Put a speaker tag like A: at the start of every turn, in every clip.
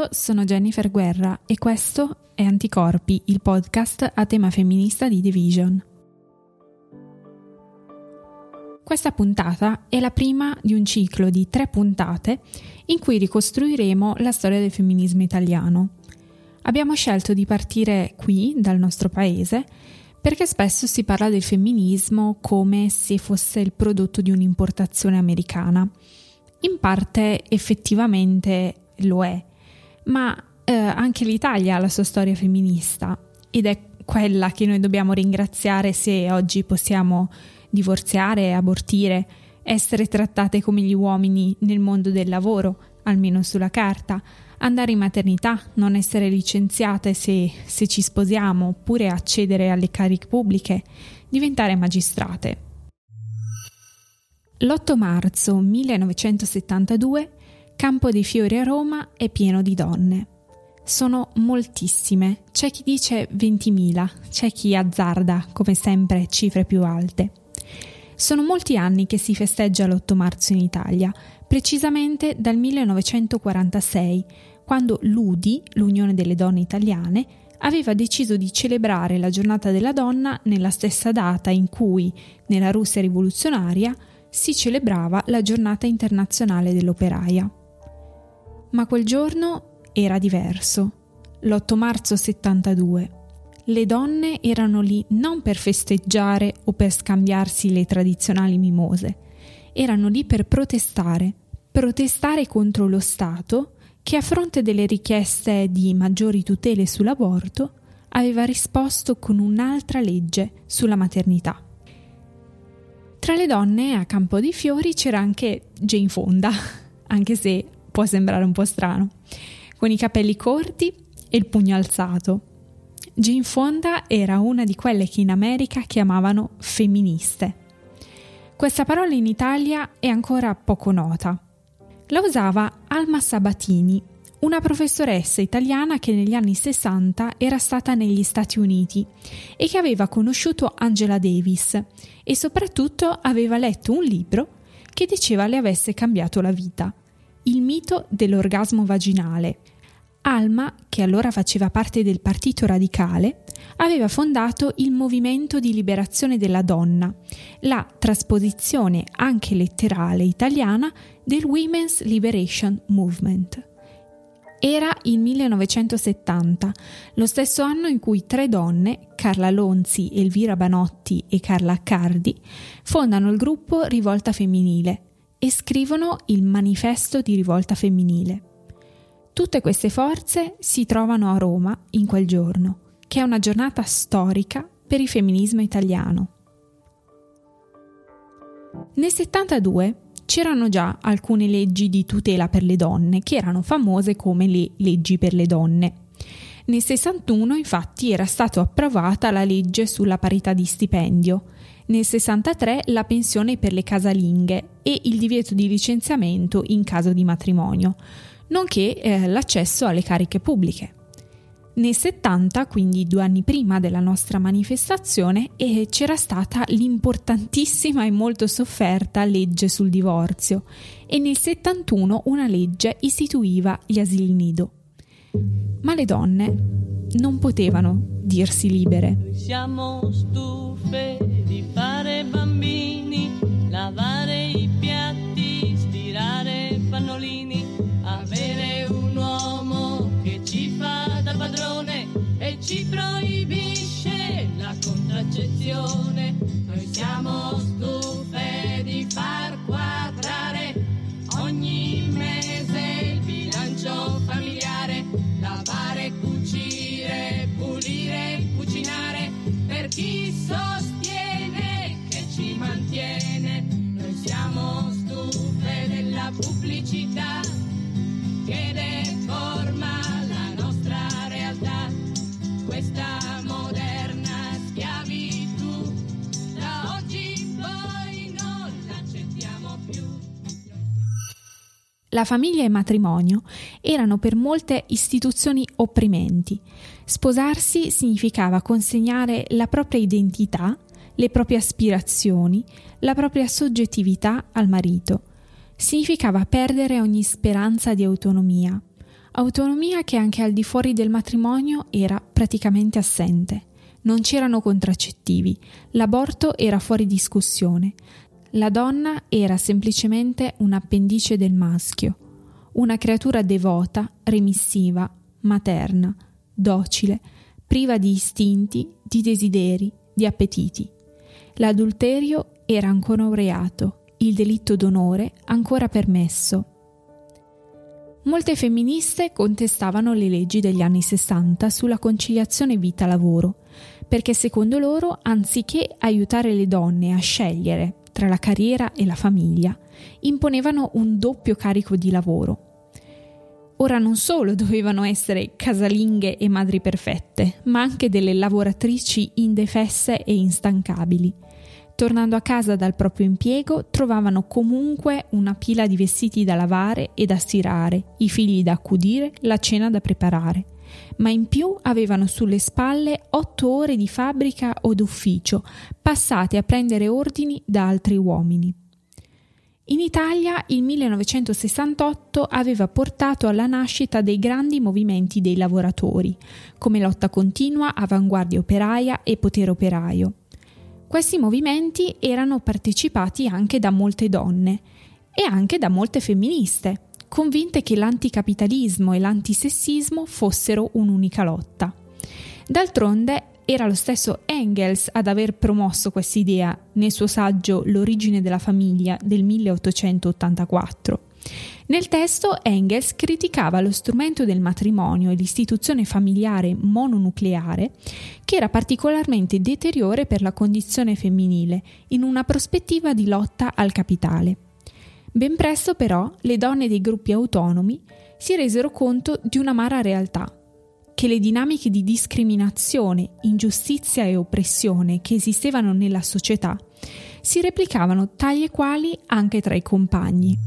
A: Io sono Jennifer Guerra e questo è Anticorpi, il podcast a tema femminista di The Vision. Questa puntata è la prima di un ciclo di tre puntate in cui ricostruiremo la storia del femminismo italiano. Abbiamo scelto di partire qui, dal nostro paese, perché spesso si parla del femminismo come se fosse il prodotto di un'importazione americana. In parte effettivamente lo è, ma eh, anche l'Italia ha la sua storia femminista ed è quella che noi dobbiamo ringraziare se oggi possiamo divorziare, abortire, essere trattate come gli uomini nel mondo del lavoro, almeno sulla carta, andare in maternità, non essere licenziate se, se ci sposiamo, oppure accedere alle cariche pubbliche, diventare magistrate. L'8 marzo 1972 Campo dei Fiori a Roma è pieno di donne. Sono moltissime, c'è chi dice 20.000, c'è chi azzarda, come sempre, cifre più alte. Sono molti anni che si festeggia l'8 marzo in Italia, precisamente dal 1946, quando l'UDI, l'Unione delle Donne Italiane, aveva deciso di celebrare la giornata della donna nella stessa data in cui, nella Russia rivoluzionaria, si celebrava la giornata internazionale dell'operaia. Ma quel giorno era diverso. L'8 marzo 72. Le donne erano lì non per festeggiare o per scambiarsi le tradizionali mimose, erano lì per protestare, protestare contro lo Stato che a fronte delle richieste di maggiori tutele sull'aborto aveva risposto con un'altra legge sulla maternità. Tra le donne a Campo dei Fiori c'era anche Jane Fonda, anche se può sembrare un po' strano, con i capelli corti e il pugno alzato. Jane Fonda era una di quelle che in America chiamavano femministe. Questa parola in Italia è ancora poco nota. La usava Alma Sabatini, una professoressa italiana che negli anni 60 era stata negli Stati Uniti e che aveva conosciuto Angela Davis e soprattutto aveva letto un libro che diceva le avesse cambiato la vita. Il mito dell'orgasmo vaginale. Alma, che allora faceva parte del Partito Radicale, aveva fondato il Movimento di Liberazione della Donna, la trasposizione anche letterale italiana del Women's Liberation Movement. Era il 1970, lo stesso anno in cui tre donne, Carla Lonzi, Elvira Banotti e Carla Accardi, fondano il gruppo Rivolta Femminile, e scrivono il manifesto di rivolta femminile. Tutte queste forze si trovano a Roma in quel giorno, che è una giornata storica per il femminismo italiano. Nel 72 c'erano già alcune leggi di tutela per le donne che erano famose come le leggi per le donne. Nel 61 infatti era stata approvata la legge sulla parità di stipendio, nel 63 la pensione per le casalinghe e il divieto di licenziamento in caso di matrimonio, nonché eh, l'accesso alle cariche pubbliche. Nel 70, quindi due anni prima della nostra manifestazione, eh, c'era stata l'importantissima e molto sofferta legge sul divorzio e nel 71 una legge istituiva gli asili nido. Ma le donne non potevano dirsi libere.
B: Siamo stufe di fare La
A: famiglia e il matrimonio erano per molte istituzioni opprimenti. Sposarsi significava consegnare la propria identità, le proprie aspirazioni, la propria soggettività al marito. Significava perdere ogni speranza di autonomia. Autonomia che anche al di fuori del matrimonio era praticamente assente. Non c'erano contraccettivi, l'aborto era fuori discussione. La donna era semplicemente un appendice del maschio, una creatura devota, remissiva, materna, docile, priva di istinti, di desideri, di appetiti. L'adulterio era ancora un reato, il delitto d'onore ancora permesso. Molte femministe contestavano le leggi degli anni 60 sulla conciliazione vita-lavoro, perché secondo loro, anziché aiutare le donne a scegliere tra la carriera e la famiglia, imponevano un doppio carico di lavoro. Ora non solo dovevano essere casalinghe e madri perfette, ma anche delle lavoratrici indefesse e instancabili. Tornando a casa dal proprio impiego, trovavano comunque una pila di vestiti da lavare e da stirare, i figli da accudire, la cena da preparare. Ma in più avevano sulle spalle otto ore di fabbrica o d'ufficio, passate a prendere ordini da altri uomini. In Italia il 1968 aveva portato alla nascita dei grandi movimenti dei lavoratori, come lotta continua, avanguardia operaia e potere operaio. Questi movimenti erano partecipati anche da molte donne e anche da molte femministe, convinte che l'anticapitalismo e l'antisessismo fossero un'unica lotta. D'altronde era lo stesso Engels ad aver promosso questa idea nel suo saggio L'origine della famiglia del 1884. Nel testo Engels criticava lo strumento del matrimonio e l'istituzione familiare mononucleare, che era particolarmente deteriore per la condizione femminile, in una prospettiva di lotta al capitale. Ben presto però le donne dei gruppi autonomi si resero conto di un'amara realtà, che le dinamiche di discriminazione, ingiustizia e oppressione che esistevano nella società si replicavano tali e quali anche tra i compagni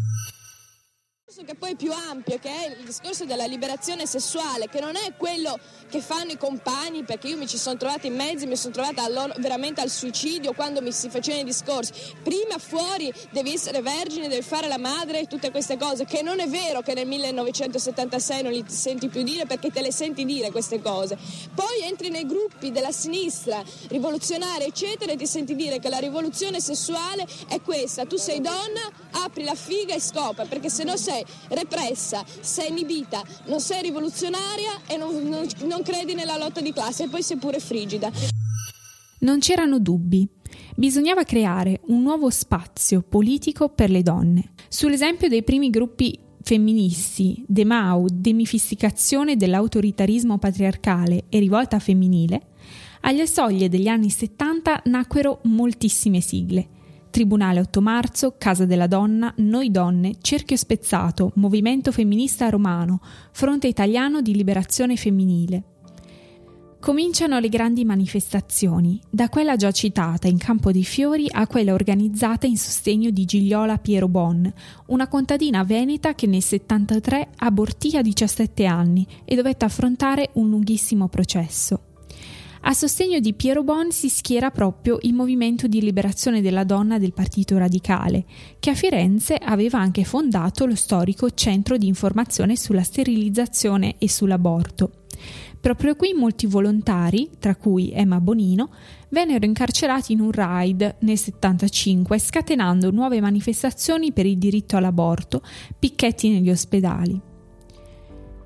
C: che poi è più ampio, che è il discorso della liberazione sessuale, che non è quello che fanno i compagni, perché io mi ci sono trovata in mezzo, mi sono trovata veramente al suicidio quando mi si facevano i discorsi. Prima fuori devi essere vergine, devi fare la madre e tutte queste cose, che non è vero che nel 1976 non li senti più dire perché te le senti dire queste cose. Poi entri nei gruppi della sinistra rivoluzionaria, eccetera, e ti senti dire che la rivoluzione sessuale è questa, tu sei donna, apri la figa e scopa, perché se no sei repressa, sei inibita, non sei rivoluzionaria e non, non, non credi nella lotta di classe e poi sei pure frigida.
A: Non c'erano dubbi. Bisognava creare un nuovo spazio politico per le donne. Sull'esempio dei primi gruppi femministi, De Mau, demifisticazione dell'autoritarismo patriarcale e rivolta femminile, alle soglie degli anni 70 nacquero moltissime sigle Tribunale 8 marzo, Casa della Donna, Noi Donne, Cerchio Spezzato, Movimento Femminista Romano, Fronte Italiano di Liberazione Femminile. Cominciano le grandi manifestazioni, da quella già citata in Campo dei Fiori a quella organizzata in sostegno di Gigliola Piero Bon, una contadina veneta che nel 73 abortì a 17 anni e dovette affrontare un lunghissimo processo. A sostegno di Piero Bon si schiera proprio il movimento di liberazione della donna del Partito Radicale, che a Firenze aveva anche fondato lo storico Centro di informazione sulla sterilizzazione e sull'aborto. Proprio qui molti volontari, tra cui Emma Bonino, vennero incarcerati in un raid nel 75, scatenando nuove manifestazioni per il diritto all'aborto, picchetti negli ospedali.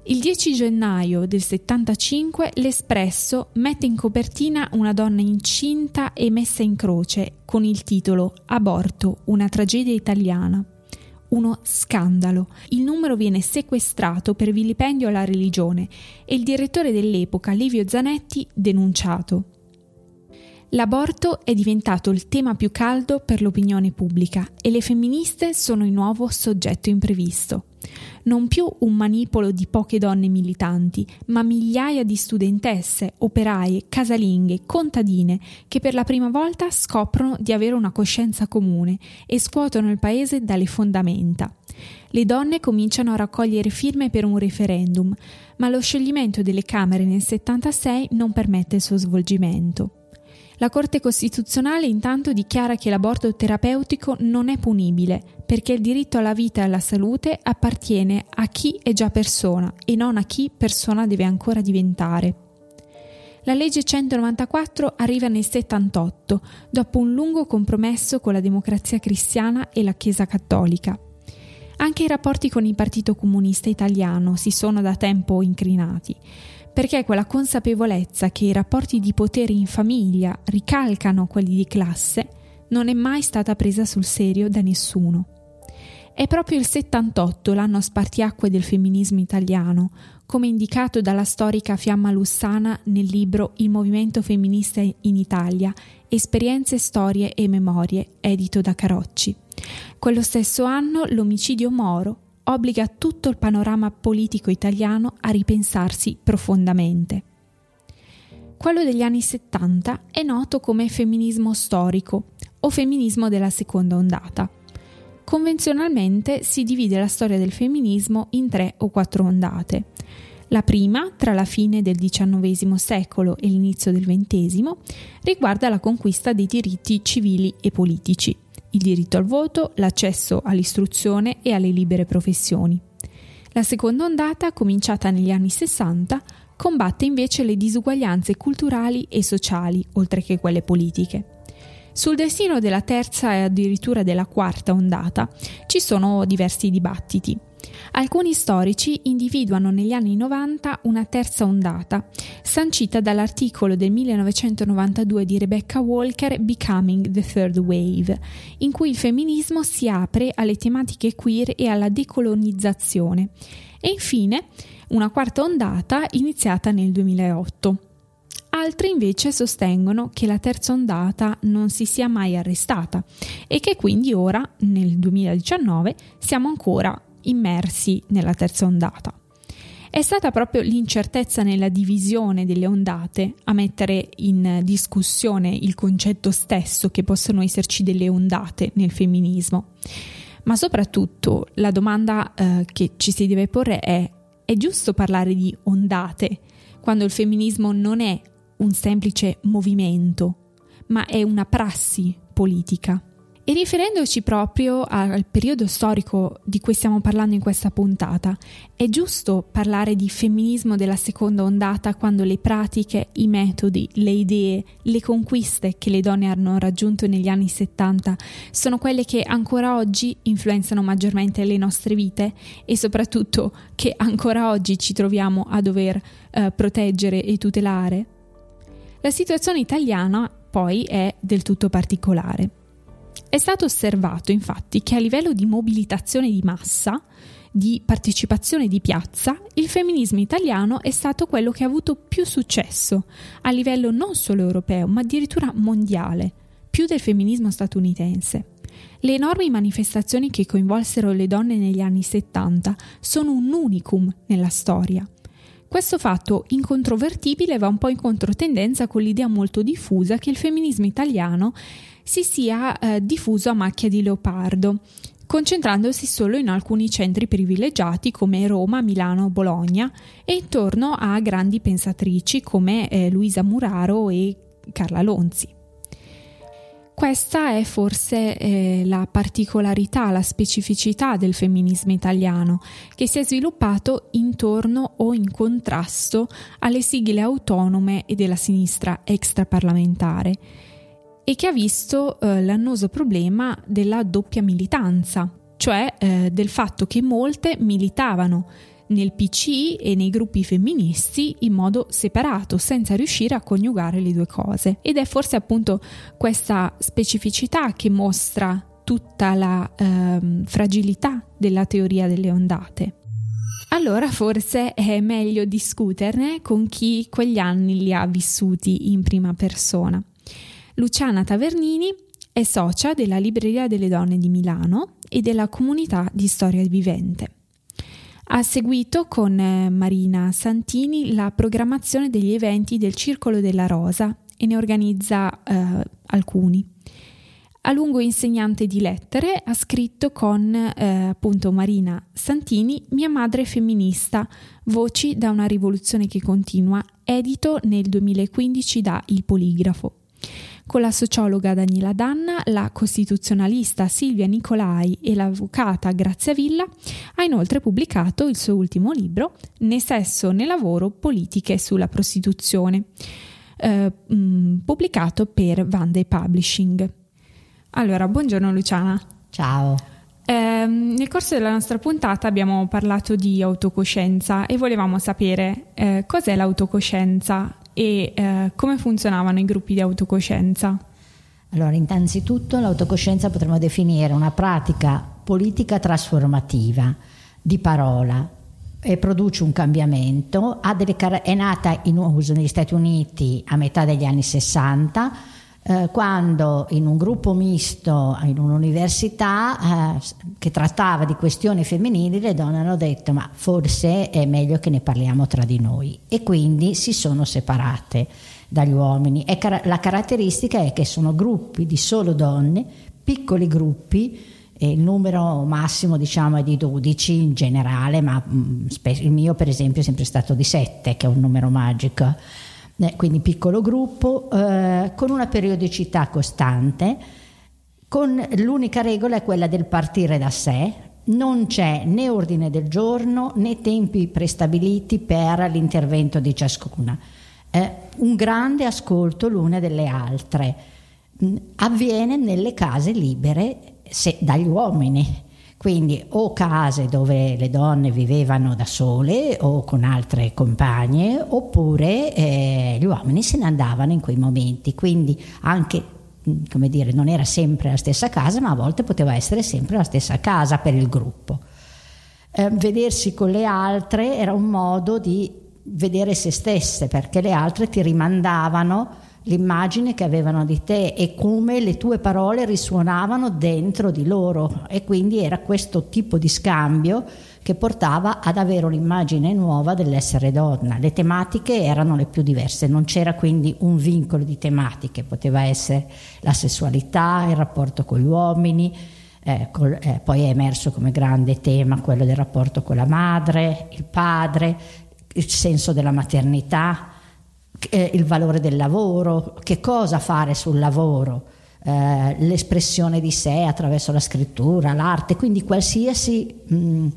A: Il 10 gennaio del 75 l'Espresso mette in copertina una donna incinta e messa in croce con il titolo Aborto, una tragedia italiana. Uno scandalo. Il numero viene sequestrato per vilipendio alla religione e il direttore dell'epoca, Livio Zanetti, denunciato. L'aborto è diventato il tema più caldo per l'opinione pubblica e le femministe sono il nuovo soggetto imprevisto non più un manipolo di poche donne militanti, ma migliaia di studentesse, operaie, casalinghe, contadine che per la prima volta scoprono di avere una coscienza comune e scuotono il paese dalle fondamenta. Le donne cominciano a raccogliere firme per un referendum, ma lo scioglimento delle Camere nel 76 non permette il suo svolgimento. La Corte Costituzionale intanto dichiara che l'aborto terapeutico non è punibile perché il diritto alla vita e alla salute appartiene a chi è già persona e non a chi persona deve ancora diventare. La legge 194 arriva nel 78, dopo un lungo compromesso con la democrazia cristiana e la Chiesa cattolica. Anche i rapporti con il Partito Comunista Italiano si sono da tempo incrinati, perché quella consapevolezza che i rapporti di potere in famiglia ricalcano quelli di classe non è mai stata presa sul serio da nessuno. È proprio il 78 l'anno spartiacque del femminismo italiano, come indicato dalla storica Fiamma Lussana nel libro Il movimento femminista in Italia, Esperienze, storie e memorie, edito da Carocci. Quello stesso anno l'omicidio Moro obbliga tutto il panorama politico italiano a ripensarsi profondamente. Quello degli anni 70 è noto come femminismo storico o femminismo della seconda ondata. Convenzionalmente si divide la storia del femminismo in tre o quattro ondate. La prima, tra la fine del XIX secolo e l'inizio del XX, riguarda la conquista dei diritti civili e politici il diritto al voto, l'accesso all'istruzione e alle libere professioni. La seconda ondata, cominciata negli anni 60, combatte invece le disuguaglianze culturali e sociali, oltre che quelle politiche. Sul destino della terza e addirittura della quarta ondata ci sono diversi dibattiti. Alcuni storici individuano negli anni 90 una terza ondata, sancita dall'articolo del 1992 di Rebecca Walker Becoming the Third Wave, in cui il femminismo si apre alle tematiche queer e alla decolonizzazione, e infine una quarta ondata iniziata nel 2008. Altri invece sostengono che la terza ondata non si sia mai arrestata e che quindi ora, nel 2019, siamo ancora immersi nella terza ondata. È stata proprio l'incertezza nella divisione delle ondate a mettere in discussione il concetto stesso che possono esserci delle ondate nel femminismo. Ma soprattutto la domanda eh, che ci si deve porre è: è giusto parlare di ondate quando il femminismo non è un semplice movimento, ma è una prassi politica? E riferendoci proprio al periodo storico di cui stiamo parlando in questa puntata, è giusto parlare di femminismo della seconda ondata quando le pratiche, i metodi, le idee, le conquiste che le donne hanno raggiunto negli anni 70 sono quelle che ancora oggi influenzano maggiormente le nostre vite e soprattutto che ancora oggi ci troviamo a dover eh, proteggere e tutelare? La situazione italiana poi è del tutto particolare. È stato osservato infatti che a livello di mobilitazione di massa, di partecipazione di piazza, il femminismo italiano è stato quello che ha avuto più successo, a livello non solo europeo, ma addirittura mondiale, più del femminismo statunitense. Le enormi manifestazioni che coinvolsero le donne negli anni 70 sono un unicum nella storia. Questo fatto incontrovertibile va un po' in controtendenza con l'idea molto diffusa che il femminismo italiano si sia eh, diffuso a macchia di leopardo, concentrandosi solo in alcuni centri privilegiati come Roma, Milano, Bologna e intorno a grandi pensatrici come eh, Luisa Muraro e Carla Lonzi. Questa è forse eh, la particolarità, la specificità del femminismo italiano, che si è sviluppato intorno o in contrasto alle sigle autonome e della sinistra extraparlamentare e che ha visto eh, l'annoso problema della doppia militanza, cioè eh, del fatto che molte militavano nel PCI e nei gruppi femministi in modo separato, senza riuscire a coniugare le due cose. Ed è forse appunto questa specificità che mostra tutta la ehm, fragilità della teoria delle ondate. Allora forse è meglio discuterne con chi quegli anni li ha vissuti in prima persona. Luciana Tavernini è socia della Libreria delle Donne di Milano e della comunità di storia vivente. Ha seguito con eh, Marina Santini la programmazione degli eventi del Circolo della Rosa e ne organizza eh, alcuni. A lungo insegnante di lettere, ha scritto con eh, appunto Marina Santini Mia madre femminista, voci da una rivoluzione che continua, edito nel 2015 da Il Poligrafo. Con la sociologa Daniela Danna, la costituzionalista Silvia Nicolai e l'avvocata Grazia Villa, ha inoltre pubblicato il suo ultimo libro Né sesso né lavoro, politiche sulla prostituzione, eh, mm, pubblicato per Vande Publishing. Allora, buongiorno Luciana.
D: Ciao.
A: Eh, nel corso della nostra puntata abbiamo parlato di autocoscienza e volevamo sapere eh, cos'è l'autocoscienza e eh, come funzionavano i gruppi di autocoscienza.
D: Allora, innanzitutto l'autocoscienza potremmo definire una pratica politica trasformativa di parola e produce un cambiamento, car- è nata in uso negli Stati Uniti a metà degli anni 60 eh, quando in un gruppo misto in un'università eh, che trattava di questioni femminili le donne hanno detto ma forse è meglio che ne parliamo tra di noi e quindi si sono separate dagli uomini. Car- la caratteristica è che sono gruppi di solo donne, piccoli gruppi il numero massimo diciamo è di 12 in generale, ma mh, mm, il mio per esempio è sempre stato di 7, che è un numero magico eh, quindi piccolo gruppo, eh, con una periodicità costante, con l'unica regola è quella del partire da sé, non c'è né ordine del giorno né tempi prestabiliti per l'intervento di ciascuna. Eh, un grande ascolto l'una delle altre mm, avviene nelle case libere se, dagli uomini quindi o case dove le donne vivevano da sole o con altre compagne, oppure eh, gli uomini se ne andavano in quei momenti. Quindi anche, come dire, non era sempre la stessa casa, ma a volte poteva essere sempre la stessa casa per il gruppo. Eh, vedersi con le altre era un modo di vedere se stesse, perché le altre ti rimandavano l'immagine che avevano di te e come le tue parole risuonavano dentro di loro e quindi era questo tipo di scambio che portava ad avere un'immagine nuova dell'essere donna. Le tematiche erano le più diverse, non c'era quindi un vincolo di tematiche, poteva essere la sessualità, il rapporto con gli uomini, eh, col, eh, poi è emerso come grande tema quello del rapporto con la madre, il padre, il senso della maternità eh, il valore del lavoro, che cosa fare sul lavoro, eh, l'espressione di sé attraverso la scrittura, l'arte, quindi qualsiasi mh,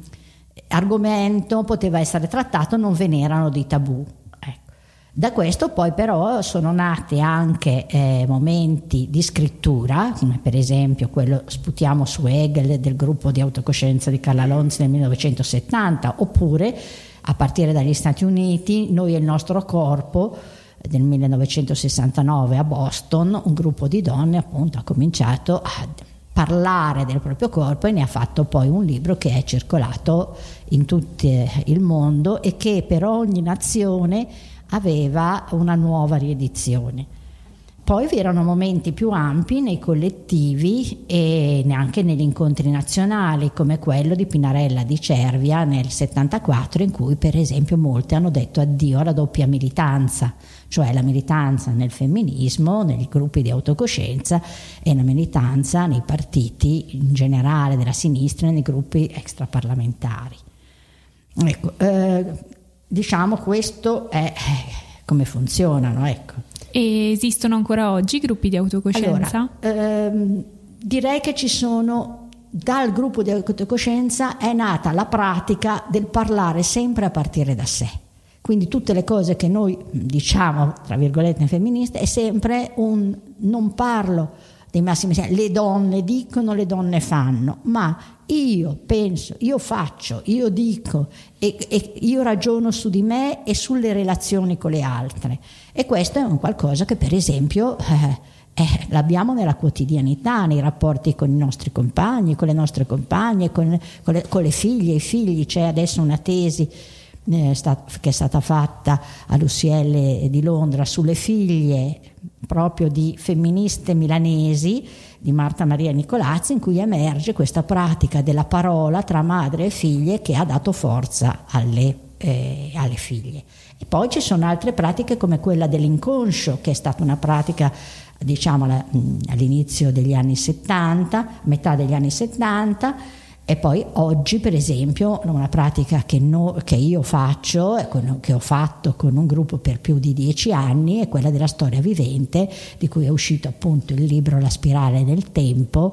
D: argomento poteva essere trattato, non ve n'erano di tabù. Ecco. Da questo poi però sono nati anche eh, momenti di scrittura, come per esempio quello sputiamo su Hegel del gruppo di autocoscienza di Carla Lonz nel 1970, oppure a partire dagli Stati Uniti, noi e il nostro corpo, del 1969 a Boston, un gruppo di donne appunto ha cominciato a parlare del proprio corpo e ne ha fatto poi un libro che è circolato in tutto il mondo e che per ogni nazione aveva una nuova riedizione. Poi vi erano momenti più ampi nei collettivi e neanche negli incontri nazionali, come quello di Pinarella di Cervia nel 74, in cui per esempio molte hanno detto addio alla doppia militanza, cioè la militanza nel femminismo, nei gruppi di autocoscienza e la militanza nei partiti in generale della sinistra e nei gruppi extraparlamentari. Ecco, eh, diciamo questo è come funzionano, ecco.
A: E esistono ancora oggi gruppi di autocoscienza?
D: Allora, ehm, direi che ci sono, dal gruppo di autocoscienza è nata la pratica del parlare sempre a partire da sé. Quindi tutte le cose che noi diciamo, tra virgolette, femministe, è sempre un non parlo dei massimi le donne dicono, le donne fanno, ma io penso, io faccio, io dico e, e, io ragiono su di me e sulle relazioni con le altre. E questo è un qualcosa che per esempio eh, eh, l'abbiamo nella quotidianità, nei rapporti con i nostri compagni, con le nostre compagne, con, con, le, con le, figlie i figli. C'è adesso una tesi eh, che è stata fatta all'UCL di Londra sulle figlie proprio di femministe milanesi di Marta Maria Nicolazzi in cui emerge questa pratica della parola tra madre e figlie che ha dato forza alle, eh, alle figlie. E poi ci sono altre pratiche come quella dell'inconscio che è stata una pratica diciamo all'inizio degli anni 70, metà degli anni 70 E poi oggi, per esempio, una pratica che, no, che io faccio, che ho fatto con un gruppo per più di dieci anni, è quella della storia vivente, di cui è uscito appunto il libro La spirale del tempo,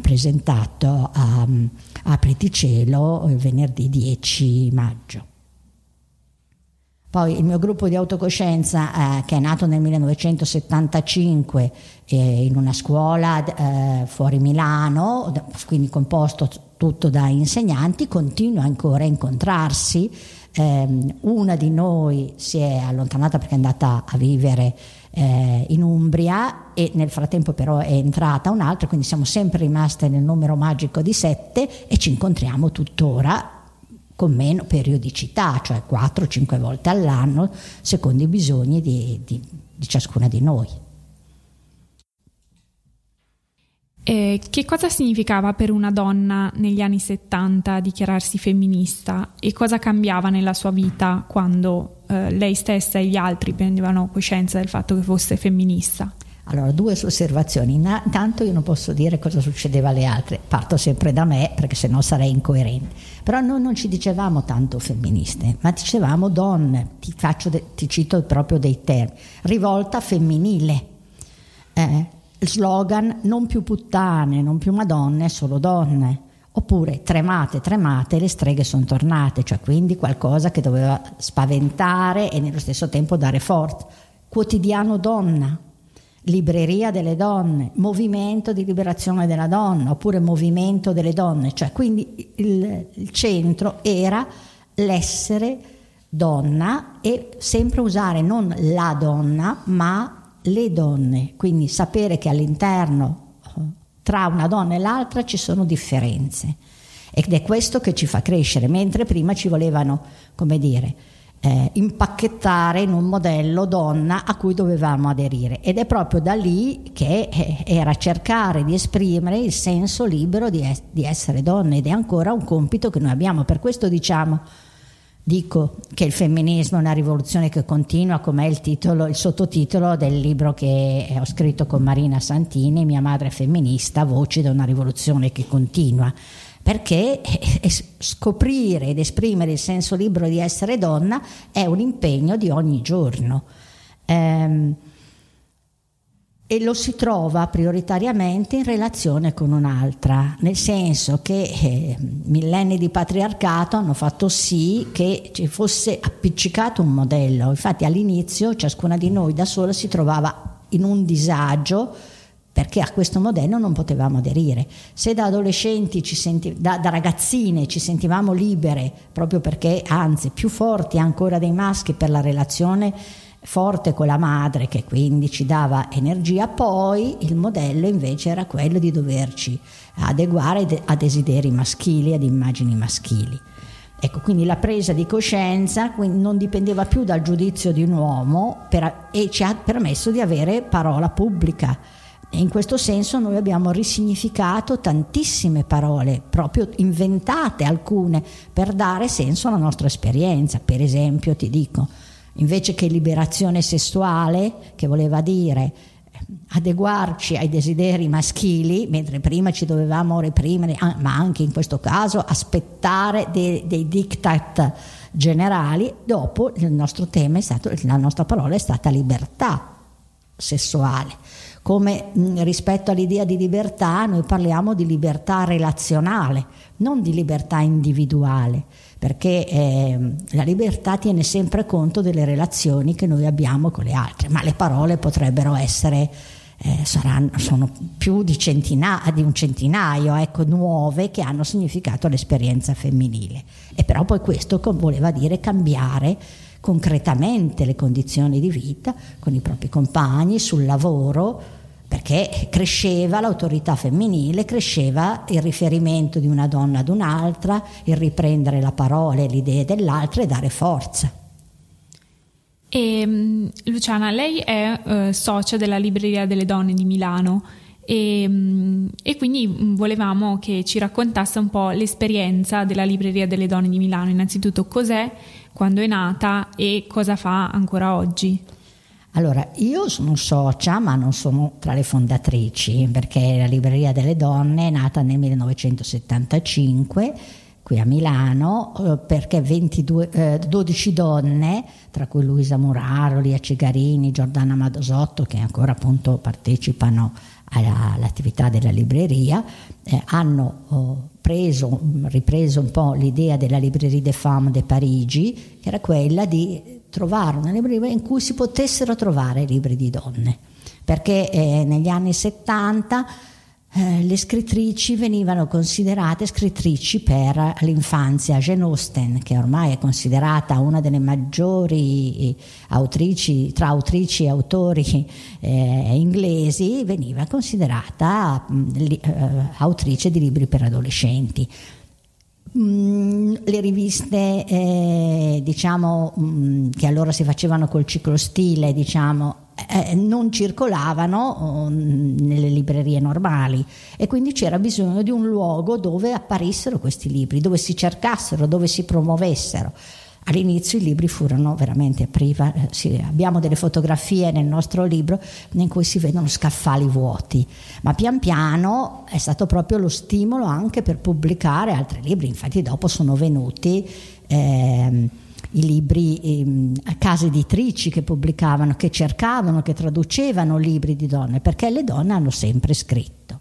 D: presentato a, a Preticielo il venerdì 10 maggio. Poi il mio gruppo di autocoscienza, eh, che è nato nel 1975 eh, in una scuola eh, fuori Milano, quindi composto tutto da insegnanti, continua ancora a incontrarsi. Ehm, una di noi si è allontanata perché è andata a vivere eh, in Umbria e nel frattempo però è entrata un'altra, quindi siamo sempre rimaste nel numero magico di sette e ci incontriamo tuttora con meno periodicità, cioè 4-5 volte all'anno, secondo i bisogni di, di, di ciascuna di noi.
A: Eh, che cosa significava per una donna negli anni 70 dichiararsi femminista e cosa cambiava nella sua vita quando eh, lei stessa e gli altri prendevano coscienza del fatto che fosse femminista?
D: Allora, due osservazioni. Intanto io non posso dire cosa succedeva alle altre, parto sempre da me perché sennò sarei incoerente. Però noi non ci dicevamo tanto femministe, ma dicevamo donne, ti, de, ti cito proprio dei termini, rivolta femminile. Eh, slogan non più puttane, non più madonne, solo donne. Oppure tremate, tremate, le streghe sono tornate, cioè quindi qualcosa che doveva spaventare e nello stesso tempo dare forza. Quotidiano donna, libreria delle donne, movimento di liberazione della donna, oppure movimento delle donne, cioè quindi il, il centro era l'essere donna e sempre usare non la donna, ma le donne, quindi sapere che all'interno tra una donna e l'altra ci sono differenze. Ed è questo che ci fa crescere, mentre prima ci volevano, come dire, eh, impacchettare in un modello donna a cui dovevamo aderire ed è proprio da lì che eh, era cercare di esprimere il senso libero di, es- di, essere donne ed è ancora un compito che noi abbiamo per questo diciamo dico che il femminismo è una rivoluzione che continua come è il, titolo, il sottotitolo del libro che ho scritto con Marina Santini mia madre è femminista voci da una rivoluzione che continua perché scoprire ed esprimere il senso libero di essere donna è un impegno di ogni giorno. Ehm, e lo si trova prioritariamente in relazione con un'altra, nel senso che eh, millenni di patriarcato hanno fatto sì che ci fosse appiccicato un modello. Infatti all'inizio ciascuna di noi da sola si trovava in un disagio perché a questo modello non potevamo aderire. Se da adolescenti, senti, da, da, ragazzine ci sentivamo libere, proprio perché, anzi, più forti ancora dei maschi per la relazione forte con la madre, che quindi ci dava energia, poi il modello invece era quello di doverci adeguare a desideri maschili, ad immagini maschili. Ecco, quindi la presa di coscienza non dipendeva più dal giudizio di un uomo per, e ci ha permesso di avere parola pubblica e in questo senso noi abbiamo risignificato tantissime parole, proprio inventate alcune, per dare senso alla nostra esperienza. Per esempio, ti dico, invece che liberazione sessuale, che voleva dire eh, adeguarci ai desideri maschili, mentre prima ci dovevamo reprimere, ma anche in questo caso aspettare dei, dei diktat generali, dopo il nostro tema è stato, la nostra parola è stata libertà sessuale. Come mh, rispetto all'idea di libertà noi parliamo di libertà relazionale, non di libertà individuale, perché eh, la libertà tiene sempre conto delle relazioni che noi abbiamo con le altre, ma le parole potrebbero essere eh, saranno, sono più di, centina, di un centinaio ecco, nuove che hanno significato all'esperienza femminile. E però poi questo voleva dire cambiare concretamente le condizioni di vita con i propri compagni, sul lavoro, perché cresceva l'autorità femminile, cresceva il riferimento di una donna ad un'altra, il riprendere la parola e le idee dell'altra e dare forza.
A: E, mm, Luciana, lei è eh, socia della Libreria delle Donne di Milano e, mm, e, quindi mm, volevamo che ci raccontasse un po' l'esperienza della Libreria delle Donne di Milano. Innanzitutto cos'è, quando è nata e cosa fa ancora oggi.
D: Allora, io sono socia, ma non sono tra le fondatrici, perché la Libreria delle Donne è nata nel 1975 qui a Milano eh, perché 22, eh, 12 donne, tra cui Luisa Muraro, Lia Cigarini, Giordana Madosotto, che ancora appunto partecipano alla, all'attività della libreria, eh, hanno oh, preso, ripreso un po' l'idea della Librairie des Femmes de Parigi, che era quella di trovare una libreria in cui si potessero trovare libri di donne, perché eh, negli anni 70 eh, le scrittrici venivano considerate scrittrici per l'infanzia. Jane Austen, che ormai è considerata una delle maggiori autrici, tra autrici e autori eh, inglesi, veniva considerata mh, li, eh, autrice di libri per adolescenti. Mm, le riviste eh, diciamo, mm, che allora si facevano col ciclostile diciamo, eh, non circolavano um, nelle librerie normali e quindi c'era bisogno di un luogo dove apparissero questi libri, dove si cercassero, dove si promuovessero. All'inizio i libri furono veramente priva, eh, sì, abbiamo delle fotografie nel nostro libro in cui si vedono scaffali vuoti, ma pian piano è stato proprio lo stimolo anche per pubblicare altri libri, infatti dopo sono venuti eh, i libri, eh, case editrici che pubblicavano, che cercavano, che traducevano libri di donne, perché le donne hanno sempre scritto.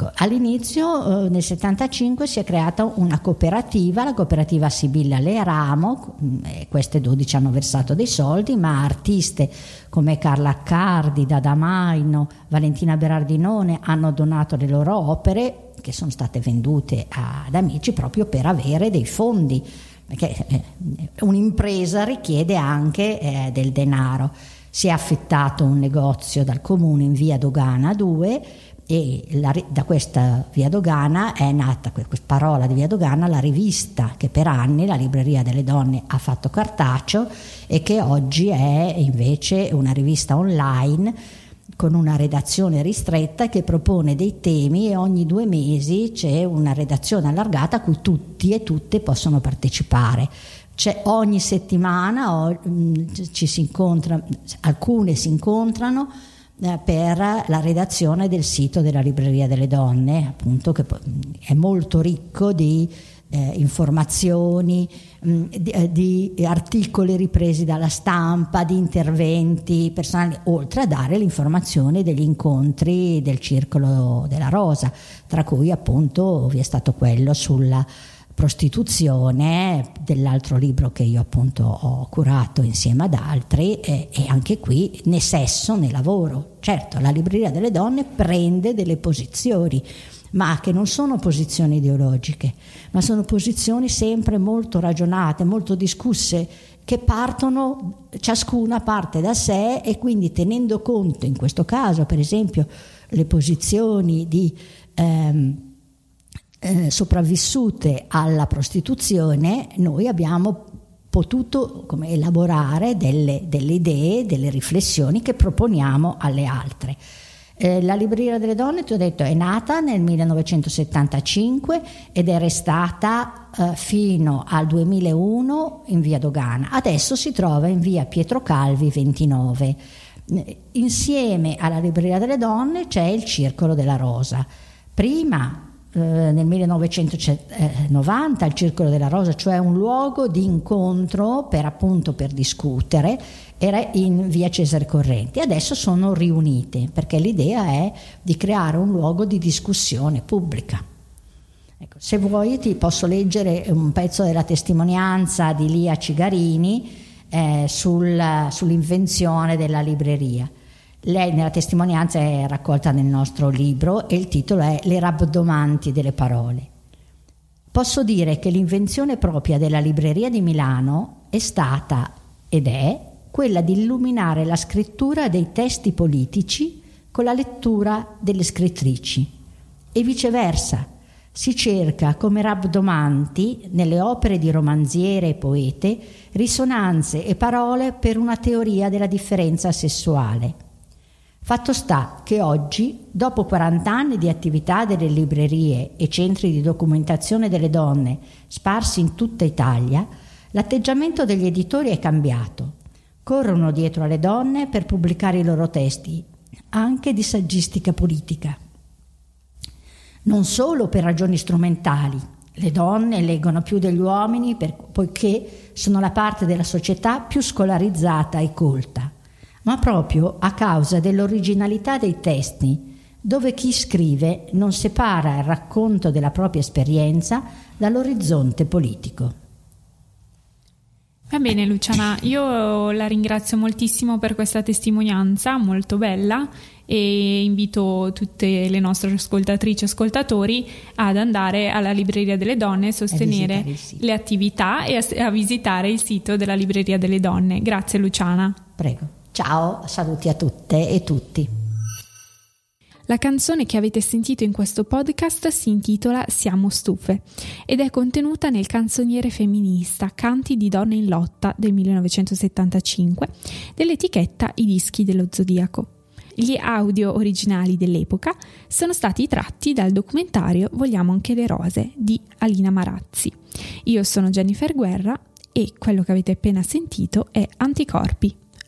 D: Ecco, all'inizio, eh, nel 75, si è creata una cooperativa, la cooperativa Sibilla Leramo, mm, e queste 12 hanno versato dei soldi, ma artiste come Carla Accardi, Dada Maino, Valentina Berardinone hanno donato le loro opere che sono state vendute ad amici proprio per avere dei fondi, perché eh, un'impresa richiede anche eh, del denaro. Si è affittato un negozio dal comune in via Dogana 2 e la, da questa via Dogana è nata, questa parola di via Dogana, la rivista che per anni la Libreria delle Donne ha fatto cartaceo e che oggi è invece una rivista online con una redazione ristretta che propone dei temi e ogni due mesi c'è una redazione allargata a cui tutti e tutte possono partecipare. C'è ogni settimana o, mm, ci si incontra, alcune si incontrano per la redazione del sito della Libreria delle Donne, appunto che è molto ricco di eh, informazioni, mh, mm, di, eh, di, articoli ripresi dalla stampa, di interventi personali, oltre a dare l'informazione degli incontri del Circolo della Rosa, tra cui appunto vi è stato quello sulla prostituzione, dell'altro libro che io appunto ho curato insieme ad altri e, e, anche qui né sesso né lavoro. Certo, la libreria delle donne prende delle posizioni, ma che non sono posizioni ideologiche, ma sono posizioni sempre molto ragionate, molto discusse, che partono, ciascuna parte da sé e quindi tenendo conto, in questo caso per esempio, le posizioni di... Ehm, eh, sopravvissute alla prostituzione, noi abbiamo potuto come, elaborare delle, delle, idee, delle riflessioni che proponiamo alle altre. Eh, la Libreria delle Donne, ti ho detto, è nata nel 1975 ed è restata eh, fino al 2001 in via Dogana. Adesso si trova in via Pietro Calvi 29. Insieme alla Libreria delle Donne c'è il Circolo della Rosa. Prima nel 1990 il Circolo della Rosa, cioè un luogo di incontro per appunto per discutere, era in via Cesare Correnti. Adesso sono riunite perché l'idea è di creare un luogo di discussione pubblica. Ecco, se vuoi ti posso leggere un pezzo della testimonianza di Lia Cigarini eh, sul, sull'invenzione della libreria. Lei nella testimonianza è raccolta nel nostro libro e il titolo è Le rabdomanti delle parole. Posso dire che l'invenzione propria della libreria di Milano è stata ed è quella di illuminare la scrittura dei testi politici con la lettura delle scrittrici e viceversa. Si cerca come rabdomanti nelle opere di romanziere e poete risonanze e parole per una teoria della differenza sessuale Fatto sta che oggi, dopo 40 anni di attività delle librerie e centri di documentazione delle donne sparsi in tutta Italia, l'atteggiamento degli editori è cambiato. corrono dietro alle donne per pubblicare i loro testi, anche di saggistica politica. Non solo per ragioni strumentali, le donne leggono più degli uomini per, poiché sono la parte della società più scolarizzata e colta, ma proprio a causa dell'originalità dei testi, dove chi scrive non separa il racconto della propria esperienza dall'orizzonte politico.
A: Va bene Luciana, io la ringrazio moltissimo per questa testimonianza molto bella e invito tutte le nostre ascoltatrici e ascoltatori ad andare alla Libreria delle Donne e sostenere le attività e a, a visitare il sito della Libreria delle Donne. Grazie Luciana.
D: Prego. Ciao, saluti a tutte e tutti.
A: La canzone che avete sentito in questo podcast si intitola Siamo stufe ed è contenuta nel canzoniere femminista Canti di donne in lotta del 1975 dell'etichetta I dischi dello Zodiaco. Gli audio originali dell'epoca sono stati tratti dal documentario Vogliamo anche le rose di Alina Marazzi. Io sono Jennifer Guerra e quello che avete appena sentito è Anticorpi